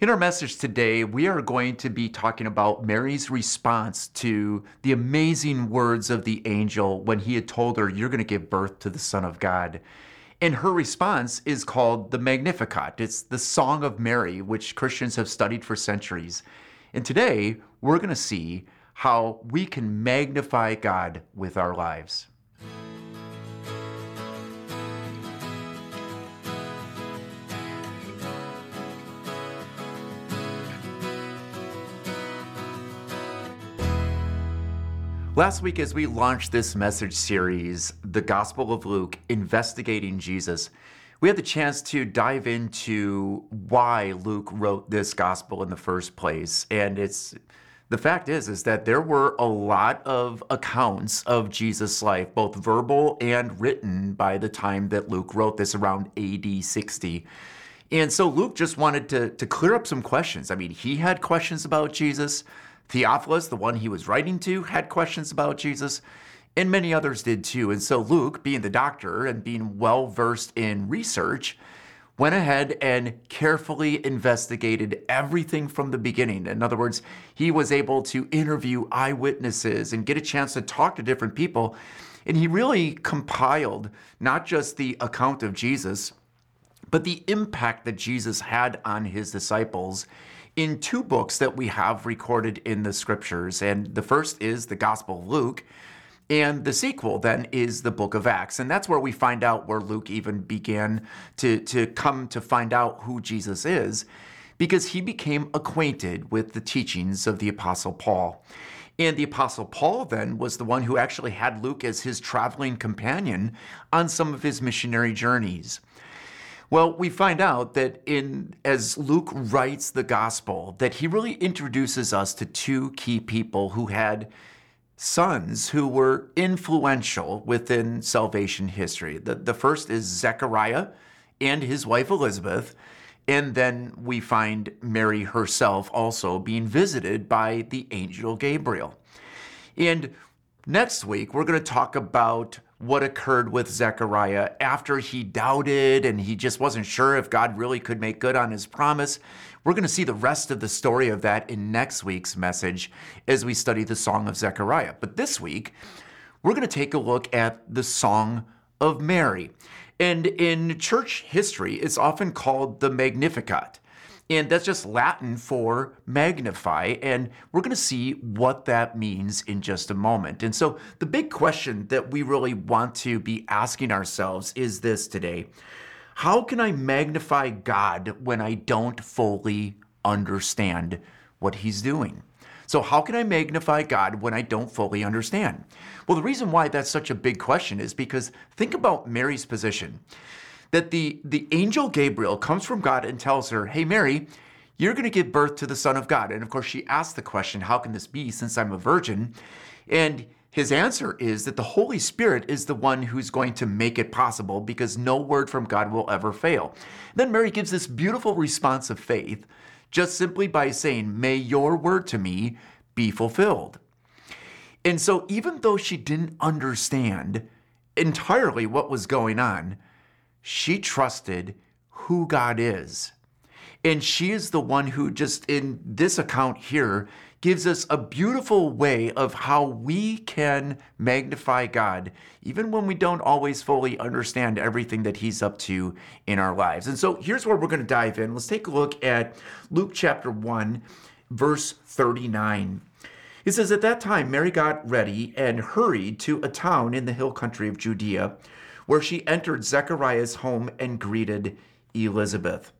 In our message today, we are going to be talking about Mary's response to the amazing words of the angel when he had told her, You're going to give birth to the Son of God. And her response is called the Magnificat. It's the Song of Mary, which Christians have studied for centuries. And today, we're going to see how we can magnify God with our lives. Last week, as we launched this message series, The Gospel of Luke, Investigating Jesus, we had the chance to dive into why Luke wrote this gospel in the first place. And it's the fact is is that there were a lot of accounts of Jesus' life, both verbal and written by the time that Luke wrote this around AD 60. And so Luke just wanted to, to clear up some questions. I mean, he had questions about Jesus. Theophilus, the one he was writing to, had questions about Jesus, and many others did too. And so Luke, being the doctor and being well versed in research, went ahead and carefully investigated everything from the beginning. In other words, he was able to interview eyewitnesses and get a chance to talk to different people. And he really compiled not just the account of Jesus, but the impact that Jesus had on his disciples in two books that we have recorded in the scriptures. And the first is the Gospel of Luke. And the sequel then is the book of Acts. And that's where we find out where Luke even began to, to come to find out who Jesus is, because he became acquainted with the teachings of the Apostle Paul. And the Apostle Paul then was the one who actually had Luke as his traveling companion on some of his missionary journeys. Well, we find out that in as Luke writes the gospel, that he really introduces us to two key people who had sons who were influential within salvation history. The, the first is Zechariah and his wife Elizabeth. And then we find Mary herself also being visited by the angel Gabriel. And next week, we're going to talk about what occurred with Zechariah after he doubted and he just wasn't sure if God really could make good on his promise. We're going to see the rest of the story of that in next week's message as we study the Song of Zechariah. But this week, we're going to take a look at the Song of Mary. And in church history, it's often called the Magnificat. And that's just Latin for magnify. And we're going to see what that means in just a moment. And so, the big question that we really want to be asking ourselves is this today How can I magnify God when I don't fully understand what He's doing? So, how can I magnify God when I don't fully understand? Well, the reason why that's such a big question is because think about Mary's position that the, the angel Gabriel comes from God and tells her, Hey, Mary, you're going to give birth to the Son of God. And of course, she asks the question, How can this be since I'm a virgin? And his answer is that the Holy Spirit is the one who's going to make it possible because no word from God will ever fail. Then Mary gives this beautiful response of faith just simply by saying, May your word to me be fulfilled. And so, even though she didn't understand entirely what was going on, she trusted who God is. And she is the one who, just in this account here, gives us a beautiful way of how we can magnify God, even when we don't always fully understand everything that He's up to in our lives. And so here's where we're going to dive in. Let's take a look at Luke chapter 1, verse 39. It says, At that time, Mary got ready and hurried to a town in the hill country of Judea where she entered Zechariah's home and greeted Elizabeth.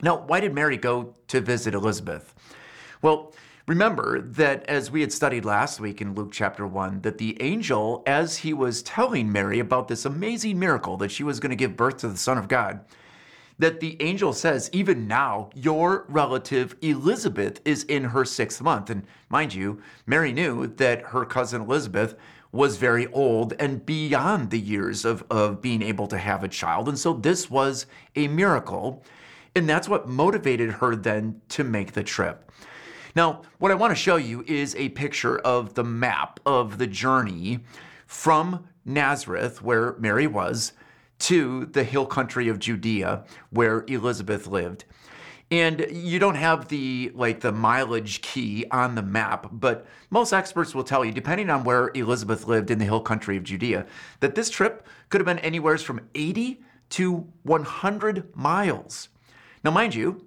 Now, why did Mary go to visit Elizabeth? Well, remember that as we had studied last week in Luke chapter 1, that the angel, as he was telling Mary about this amazing miracle that she was going to give birth to the Son of God, that the angel says, even now, your relative Elizabeth is in her sixth month. And mind you, Mary knew that her cousin Elizabeth was very old and beyond the years of, of being able to have a child. And so this was a miracle. And that's what motivated her then to make the trip. Now, what I want to show you is a picture of the map of the journey from Nazareth, where Mary was, to the hill country of Judea, where Elizabeth lived. And you don't have the like the mileage key on the map, but most experts will tell you, depending on where Elizabeth lived in the hill country of Judea, that this trip could have been anywhere from 80 to 100 miles. Now, mind you,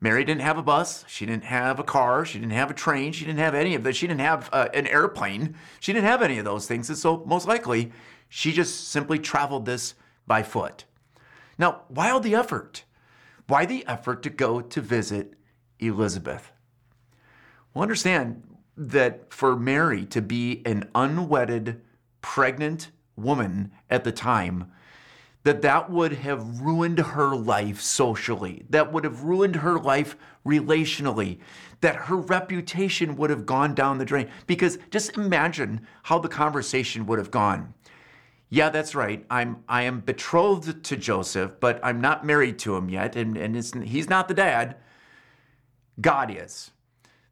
Mary didn't have a bus. She didn't have a car. She didn't have a train. She didn't have any of that. She didn't have uh, an airplane. She didn't have any of those things. And so, most likely, she just simply traveled this by foot. Now, why all the effort? Why the effort to go to visit Elizabeth? Well, understand that for Mary to be an unwedded, pregnant woman at the time, that that would have ruined her life socially, that would have ruined her life relationally, that her reputation would have gone down the drain. Because just imagine how the conversation would have gone. Yeah, that's right. I'm I am betrothed to Joseph, but I'm not married to him yet, and, and he's not the dad. God is.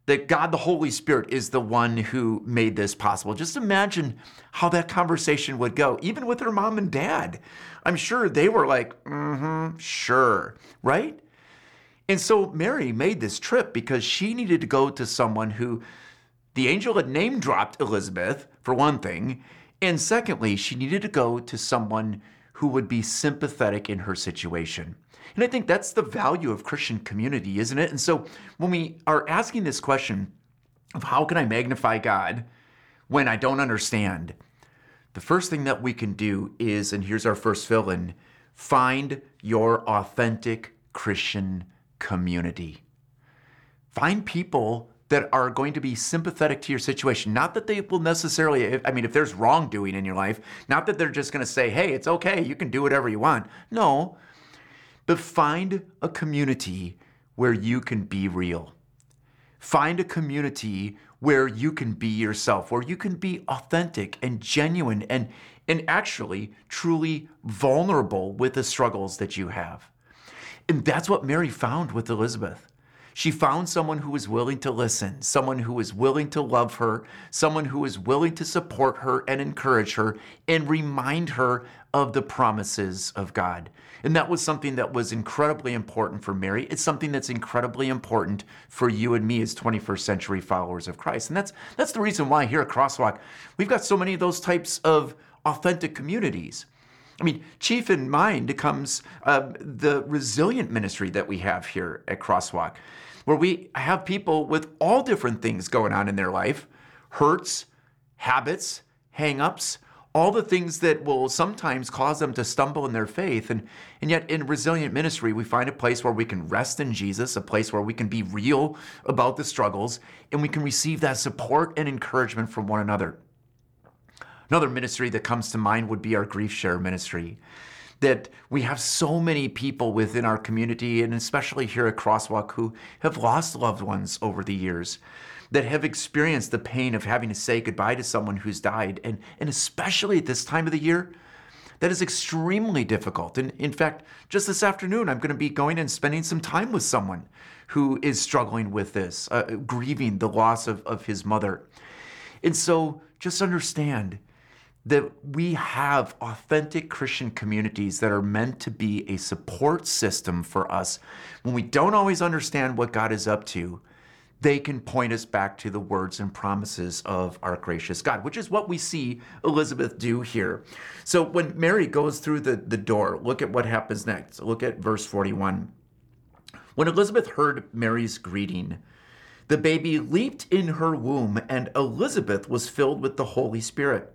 That God the Holy Spirit is the one who made this possible. Just imagine how that conversation would go, even with her mom and dad. I'm sure they were like, mm-hmm, sure, right? And so Mary made this trip because she needed to go to someone who the angel had name dropped Elizabeth, for one thing, and secondly, she needed to go to someone who would be sympathetic in her situation. And I think that's the value of Christian community, isn't it? And so when we are asking this question of how can I magnify God when I don't understand, the first thing that we can do is, and here's our first fill in find your authentic Christian community. Find people that are going to be sympathetic to your situation. Not that they will necessarily, I mean, if there's wrongdoing in your life, not that they're just going to say, hey, it's okay, you can do whatever you want. No, but find a community where you can be real. Find a community where you can be yourself, where you can be authentic and genuine and, and actually truly vulnerable with the struggles that you have. And that's what Mary found with Elizabeth. She found someone who was willing to listen, someone who was willing to love her, someone who was willing to support her and encourage her and remind her of the promises of God. And that was something that was incredibly important for Mary. It's something that's incredibly important for you and me as 21st century followers of Christ. And that's that's the reason why here at Crosswalk, we've got so many of those types of authentic communities. I mean, chief in mind comes uh, the resilient ministry that we have here at Crosswalk where we have people with all different things going on in their life hurts, habits, hangups, all the things that will sometimes cause them to stumble in their faith. And, and yet, in resilient ministry, we find a place where we can rest in Jesus, a place where we can be real about the struggles, and we can receive that support and encouragement from one another. Another ministry that comes to mind would be our Grief Share ministry that we have so many people within our community, and especially here at Crosswalk, who have lost loved ones over the years, that have experienced the pain of having to say goodbye to someone who's died. And, and especially at this time of the year, that is extremely difficult. And in fact, just this afternoon, I'm going to be going and spending some time with someone who is struggling with this, uh, grieving the loss of, of his mother. And so just understand that we have authentic Christian communities that are meant to be a support system for us. When we don't always understand what God is up to, they can point us back to the words and promises of our gracious God, which is what we see Elizabeth do here. So when Mary goes through the, the door, look at what happens next. Look at verse 41. When Elizabeth heard Mary's greeting, the baby leaped in her womb, and Elizabeth was filled with the Holy Spirit.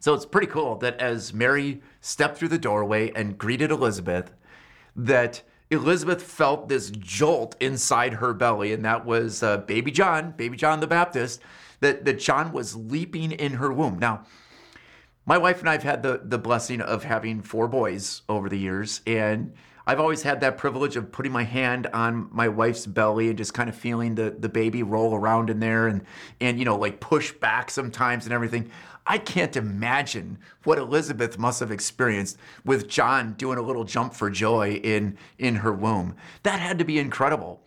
So it's pretty cool that as Mary stepped through the doorway and greeted Elizabeth, that Elizabeth felt this jolt inside her belly, and that was uh, baby John, baby John the Baptist, that, that John was leaping in her womb. Now, my wife and I have had the, the blessing of having four boys over the years, and I've always had that privilege of putting my hand on my wife's belly and just kind of feeling the, the baby roll around in there and, and, you know, like push back sometimes and everything. I can't imagine what Elizabeth must have experienced with John doing a little jump for joy in, in her womb. That had to be incredible.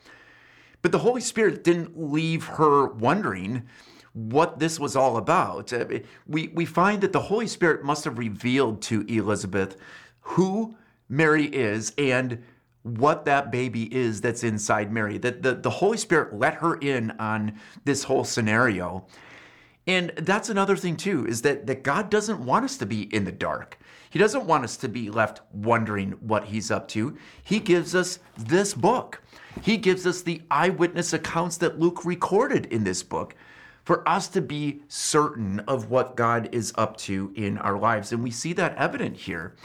But the Holy Spirit didn't leave her wondering what this was all about. Uh, we, we find that the Holy Spirit must have revealed to Elizabeth who Mary is and what that baby is that's inside Mary. That the, the Holy Spirit let her in on this whole scenario. And that's another thing too, is that, that God doesn't want us to be in the dark. He doesn't want us to be left wondering what he's up to. He gives us this book. He gives us the eyewitness accounts that Luke recorded in this book for us to be certain of what God is up to in our lives. And we see that evident here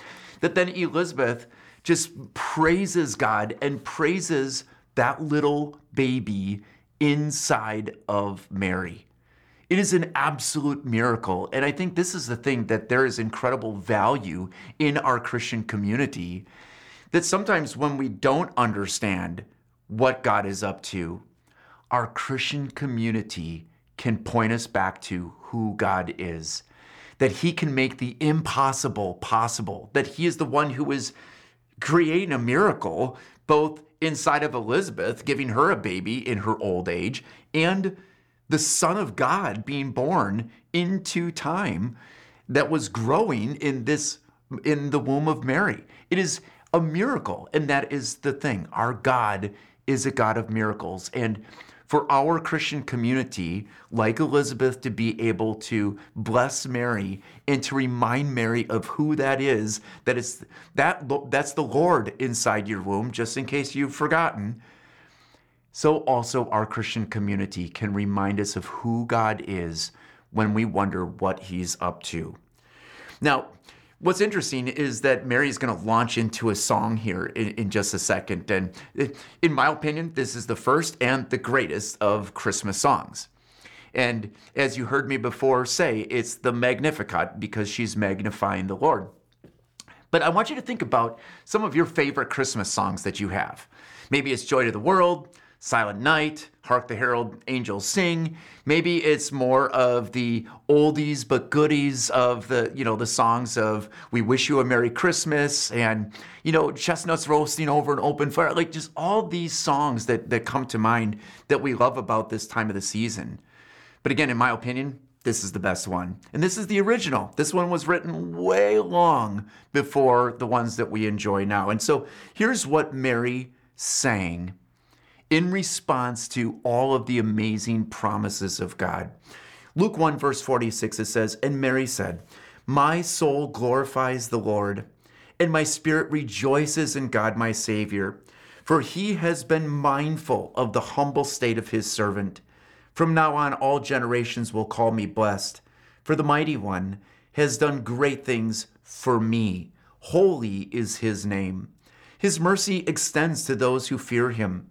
that then Elizabeth just praises God and praises that little baby inside of Mary. It is an absolute miracle. And I think this is the thing that there is incredible value in our Christian community. That sometimes when we don't understand what God is up to, our Christian community can point us back to who God is that he can make the impossible possible, that he is the one who is creating a miracle both inside of Elizabeth, giving her a baby in her old age, and the Son of God being born into time that was growing in this in the womb of Mary. It is a miracle, and that is the thing. Our God is a God of miracles. And for our Christian community, like Elizabeth, to be able to bless Mary and to remind Mary of who that is, that is that that's the Lord inside your womb, just in case you've forgotten. So also our Christian community can remind us of who God is when we wonder what he's up to. Now, What's interesting is that Mary is going to launch into a song here in, in, just a second. And in my opinion, this is the first and the greatest of Christmas songs. And as you heard me before say, it's the Magnificat because she's magnifying the Lord. But I want you to think about some of your favorite Christmas songs that you have. Maybe it's Joy to the World, Silent Night, Hark the Herald Angels Sing. Maybe it's more of the oldies but goodies of the, you know, the songs of We Wish You a Merry Christmas and, you know, chestnuts roasting over an open fire. Like just all these songs that, that come to mind that we love about this time of the season. But again, in my opinion, this is the best one. And this is the original. This one was written way long before the ones that we enjoy now. And so here's what Mary sang in response to all of the amazing promises of God. Luke 1, verse 46, it says, And Mary said, My soul glorifies the Lord, and my spirit rejoices in God my Savior, for he has been mindful of the humble state of his servant. From now on, all generations will call me blessed, for the mighty one has done great things for me. Holy is his name. His mercy extends to those who fear him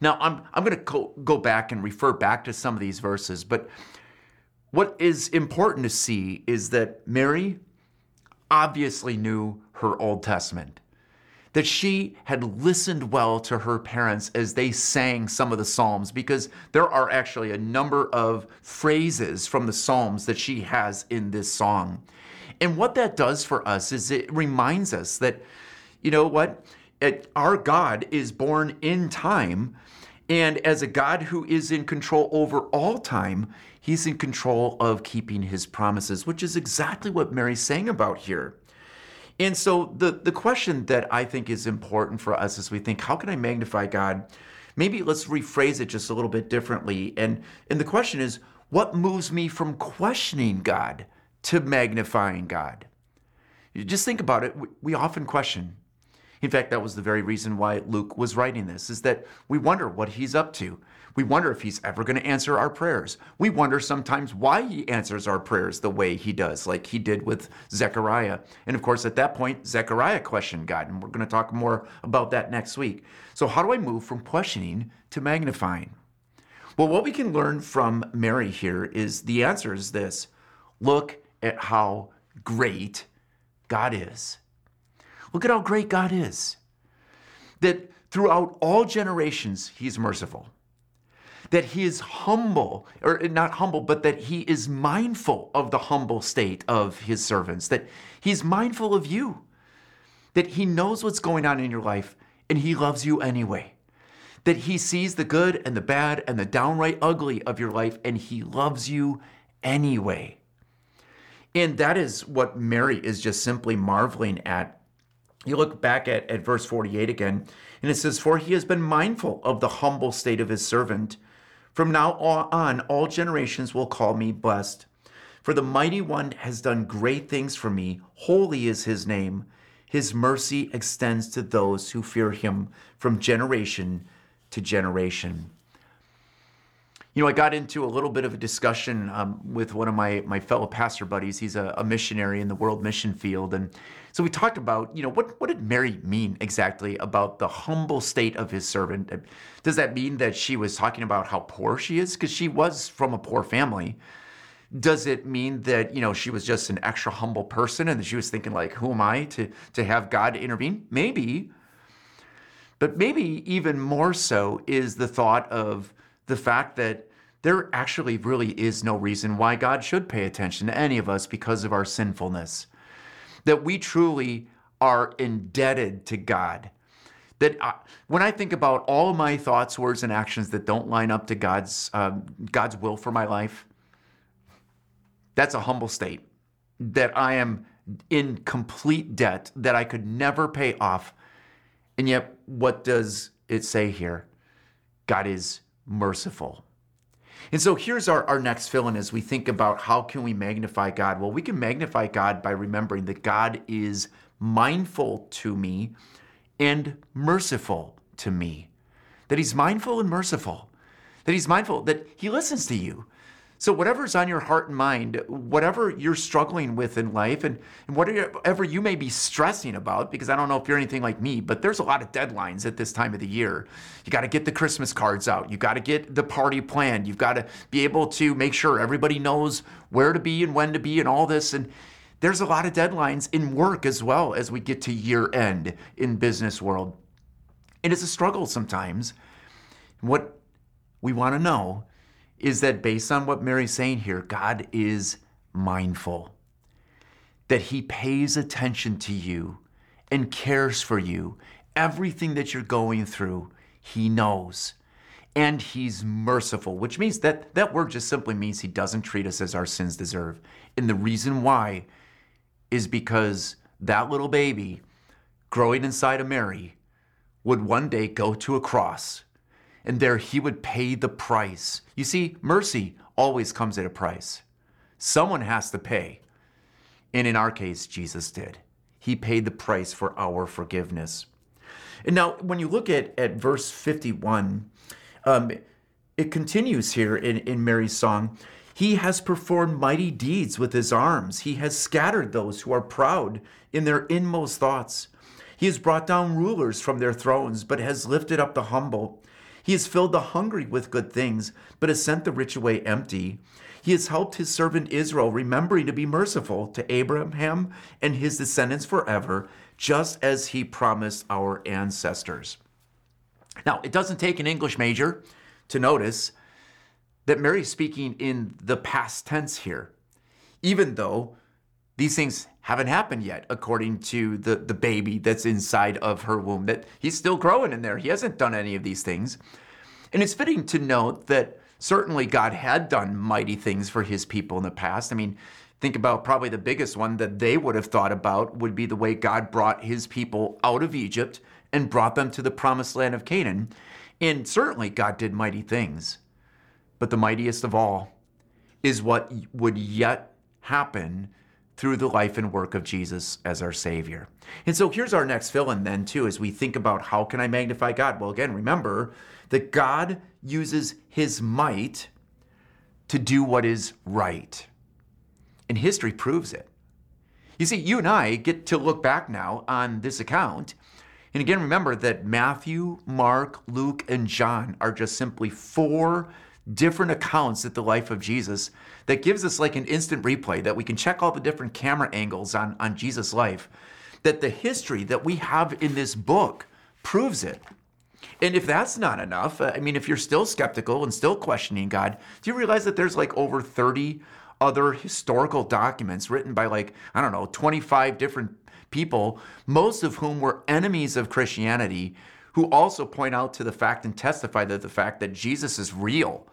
Now, I'm, I'm going to go, go back and refer back to some of these verses, but what is important to see is that Mary obviously knew her Old Testament, that she had listened well to her parents as they sang some of the Psalms, because there are actually a number of phrases from the Psalms that she has in this song. And what that does for us is it reminds us that, you know what? It, our God is born in time and as a God who is in control over all time, he's in control of keeping his promises, which is exactly what Mary's saying about here. And so the, the question that I think is important for us as we think, how can I magnify God? Maybe let's rephrase it just a little bit differently. And, and the question is, what moves me from questioning God to magnifying God? Just think about it. We often question. In fact, that was the very reason why Luke was writing this, is that we wonder what he's up to. We wonder if he's ever going to answer our prayers. We wonder sometimes why he answers our prayers the way he does, like he did with Zechariah. And of course, at that point, Zechariah questioned God, and we're going to talk more about that next week. So, how do I move from questioning to magnifying? Well, what we can learn from Mary here is the answer is this look at how great God is. Look at how great God is. That throughout all generations, He's merciful. That He is humble, or not humble, but that He is mindful of the humble state of His servants. That He's mindful of you. That He knows what's going on in your life and He loves you anyway. That He sees the good and the bad and the downright ugly of your life and He loves you anyway. And that is what Mary is just simply marveling at. You look back at, at verse 48 again, and it says, For he has been mindful of the humble state of his servant. From now on, all generations will call me blessed. For the mighty one has done great things for me. Holy is his name. His mercy extends to those who fear him from generation to generation. You know, I got into a little bit of a discussion um, with one of my, my fellow pastor buddies. He's a, a, missionary in the world mission field. And so we talked about, you know, what, what did Mary mean exactly about the humble state of his servant? Does that mean that she was talking about how poor she is? Because she was from a poor family. Does it mean that, you know, she was just an extra humble person and that she was thinking, like, who am I to, to have God intervene? Maybe. But maybe even more so is the thought of, the fact that there actually really is no reason why God should pay attention to any of us because of our sinfulness. That we truly are indebted to God. That I, when I think about all my thoughts, words, and actions that don't line up to God's um, God's will for my life, that's a humble state. That I am in complete debt that I could never pay off. And yet, what does it say here? God is merciful. And so here's our, our next fill in as we think about how can we magnify God? Well, we can magnify God by remembering that God is mindful to me and merciful to me. That he's mindful and merciful. That he's mindful, that he listens to you. So, whatever's on your heart and mind, whatever you're struggling with in life, and, and whatever you may be stressing about, because I don't know if you're anything like me, but there's a lot of deadlines at this time of the year. You got to get the Christmas cards out. You got to get the party planned. You've got to be able to make sure everybody knows where to be and when to be and all this. And there's a lot of deadlines in work as well as we get to year end in business world. And it's a struggle sometimes. What we want to know is that based on what Mary's saying here, God is mindful, that He pays attention to you and cares for you. Everything that you're going through, He knows. And He's merciful, which means that that word just simply means He doesn't treat us as our sins deserve. And the reason why is because that little baby growing inside of Mary would one day go to a cross and there he would pay the price. You see, mercy always comes at a price. Someone has to pay. And in our case, Jesus did. He paid the price for our forgiveness. And now, when you look at, at verse 51, um, it continues here in, in Mary's song. He has performed mighty deeds with his arms. He has scattered those who are proud in their inmost thoughts. He has brought down rulers from their thrones, but has lifted up the humble. He has filled the hungry with good things, but has sent the rich away empty. He has helped his servant Israel, remembering to be merciful to Abraham and his descendants forever, just as he promised our ancestors. Now, it doesn't take an English major to notice that Mary's speaking in the past tense here, even though these things haven't happened yet, according to the, the baby that's inside of her womb, that he's still growing in there. He hasn't done any of these things. And it's fitting to note that certainly God had done mighty things for his people in the past. I mean, think about probably the biggest one that they would have thought about would be the way God brought his people out of Egypt and brought them to the promised land of Canaan. And certainly God did mighty things. But the mightiest of all is what would yet happen through the life and work of Jesus as our Savior. And so here's our next fill in then, too, as we think about how can I magnify God? Well, again, remember that God uses his might to do what is right. And history proves it. You see, you and I get to look back now on this account. And again, remember that Matthew, Mark, Luke, and John are just simply four different accounts of the life of Jesus that gives us like an instant replay that we can check all the different camera angles on, on Jesus' life. That the history that we have in this book proves it. And if that's not enough, uh, I mean, if you're still skeptical and still questioning God, do you realize that there's like over 30 other historical documents written by like, I don't know, 25 different people, most of whom were enemies of Christianity, who also point out to the fact and testify to the fact that Jesus is real,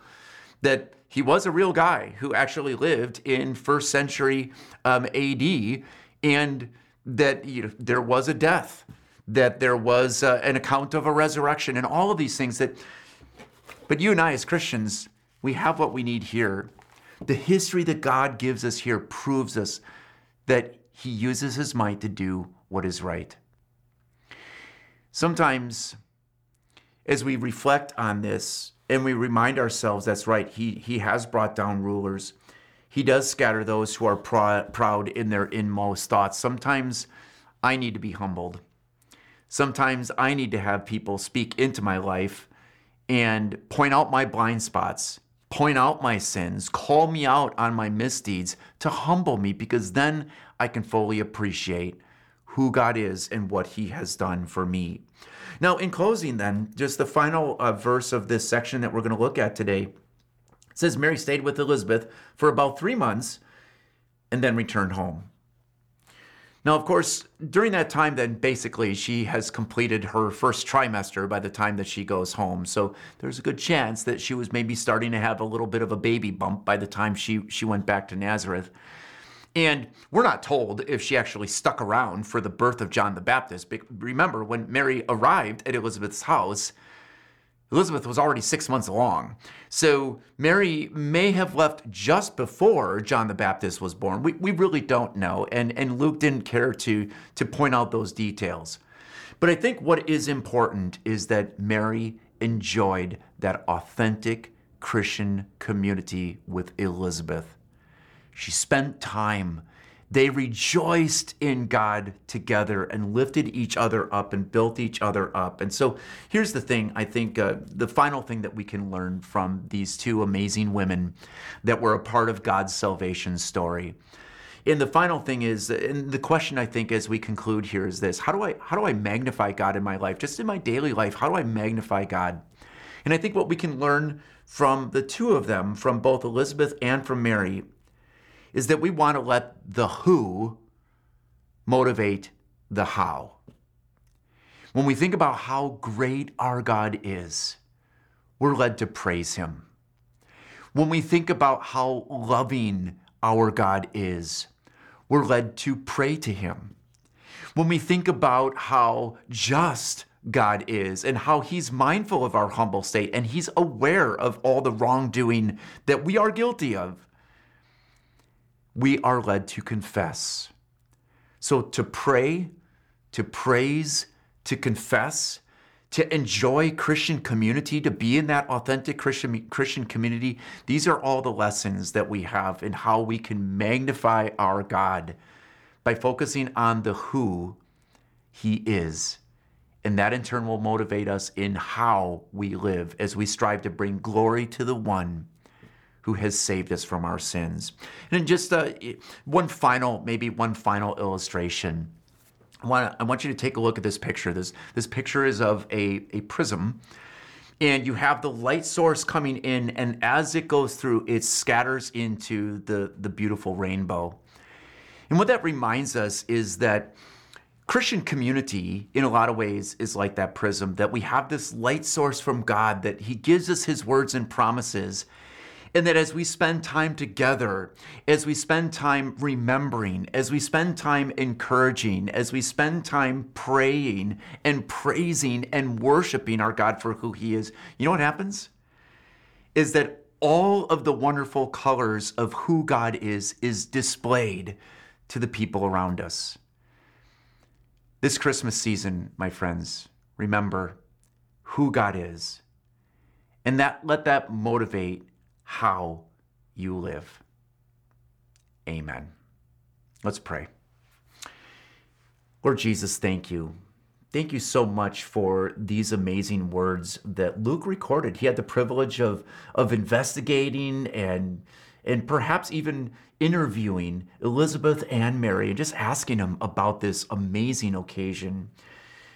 that he was a real guy who actually lived in first century um, AD, and that you know, there was a death, that there was uh, an account of a resurrection, and all of these things that. But you and I, as Christians, we have what we need here the history that God gives us here proves us that he uses his might to do what is right. Sometimes, as we reflect on this and we remind ourselves that's right, he, he has brought down rulers, he does scatter those who are pr- proud in their inmost thoughts. Sometimes I need to be humbled. Sometimes I need to have people speak into my life and point out my blind spots point out my sins, call me out on my misdeeds to humble me, because then I can fully appreciate who God is and what He has done for me. Now, in closing, then, just the final uh, verse of this section that we're going to look at today says Mary stayed with Elizabeth for about three months and then returned home. Now, of course, during that time, then basically she has completed her first trimester by the time that she goes home. So there's a good chance that she was maybe starting to have a little bit of a baby bump by the time she, she went back to Nazareth. And we're not told if she actually stuck around for the birth of John the Baptist. But remember, when Mary arrived at Elizabeth's house, Elizabeth was already six months along. So Mary may have left just before John the Baptist was born. We, we really don't know. And, and Luke didn't care to, to point out those details. But I think what is important is that Mary enjoyed that authentic Christian community with Elizabeth. She spent time they rejoiced in God together and lifted each other up and built each other up. And so here's the thing I think uh, the final thing that we can learn from these two amazing women that were a part of God's salvation story. And the final thing is, and the question I think as we conclude here is this: How do I how do I magnify God in my life, just in my daily life? How do I magnify God? And I think what we can learn from the two of them, from both Elizabeth and from Mary, is that we want to let the who motivate the how. When we think about how great our God is, we're led to praise Him. When we think about how loving our God is, we're led to pray to Him. When we think about how just God is and how He's mindful of our humble state and He's aware of all the wrongdoing that we are guilty of, we are led to confess. So to pray, to praise, to confess, to enjoy Christian community, to be in that authentic Christian, Christian community, these are all the lessons that we have in how we can magnify our God by focusing on the who He is. And that in turn will motivate us in how we live as we strive to bring glory to the one who has saved us from our sins. And just uh, one final, maybe one final illustration. I want, I want you to take a look at this picture. This, this picture is of a, a prism, and you have the light source coming in, and as it goes through, it scatters into the, the beautiful rainbow. And what that reminds us is that Christian community, in a lot of ways, is like that prism, that we have this light source from God, that He gives us His words and promises, and that as we spend time together, as we spend time remembering, as we spend time encouraging, as we spend time praying and praising and worshiping our God for who He is, you know what happens? Is that all of the wonderful colors of who God is is displayed to the people around us. This Christmas season, my friends, remember who God is, and that let that motivate how you live. Amen. Let's pray. Lord Jesus, thank you. Thank you so much for these amazing words that Luke recorded. He had the privilege of, of investigating and, and perhaps even interviewing Elizabeth and Mary and just asking them about this amazing occasion.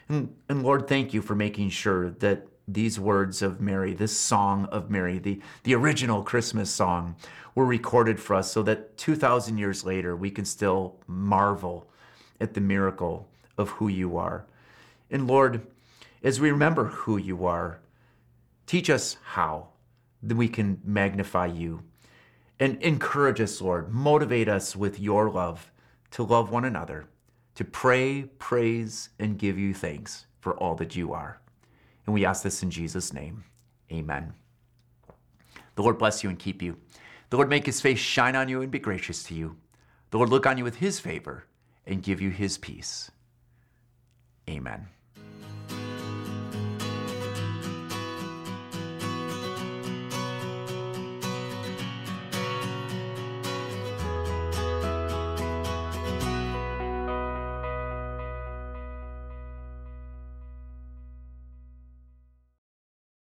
And, and Lord, thank you for making sure that these words of Mary, this song of Mary, the, the original Christmas song, were recorded for us so that 2,000 years later we can still marvel at the miracle of who you are. And Lord, as we remember who you are, teach us how that we can magnify you. And encourage us, Lord. Motivate us with your love to love one another, to pray, praise, and give you thanks for all that you are. And we ask this in Jesus' name. Amen. The Lord bless you and keep you. The Lord make his face shine on you and be gracious to you. The Lord look on you with his favor and give you his peace. Amen.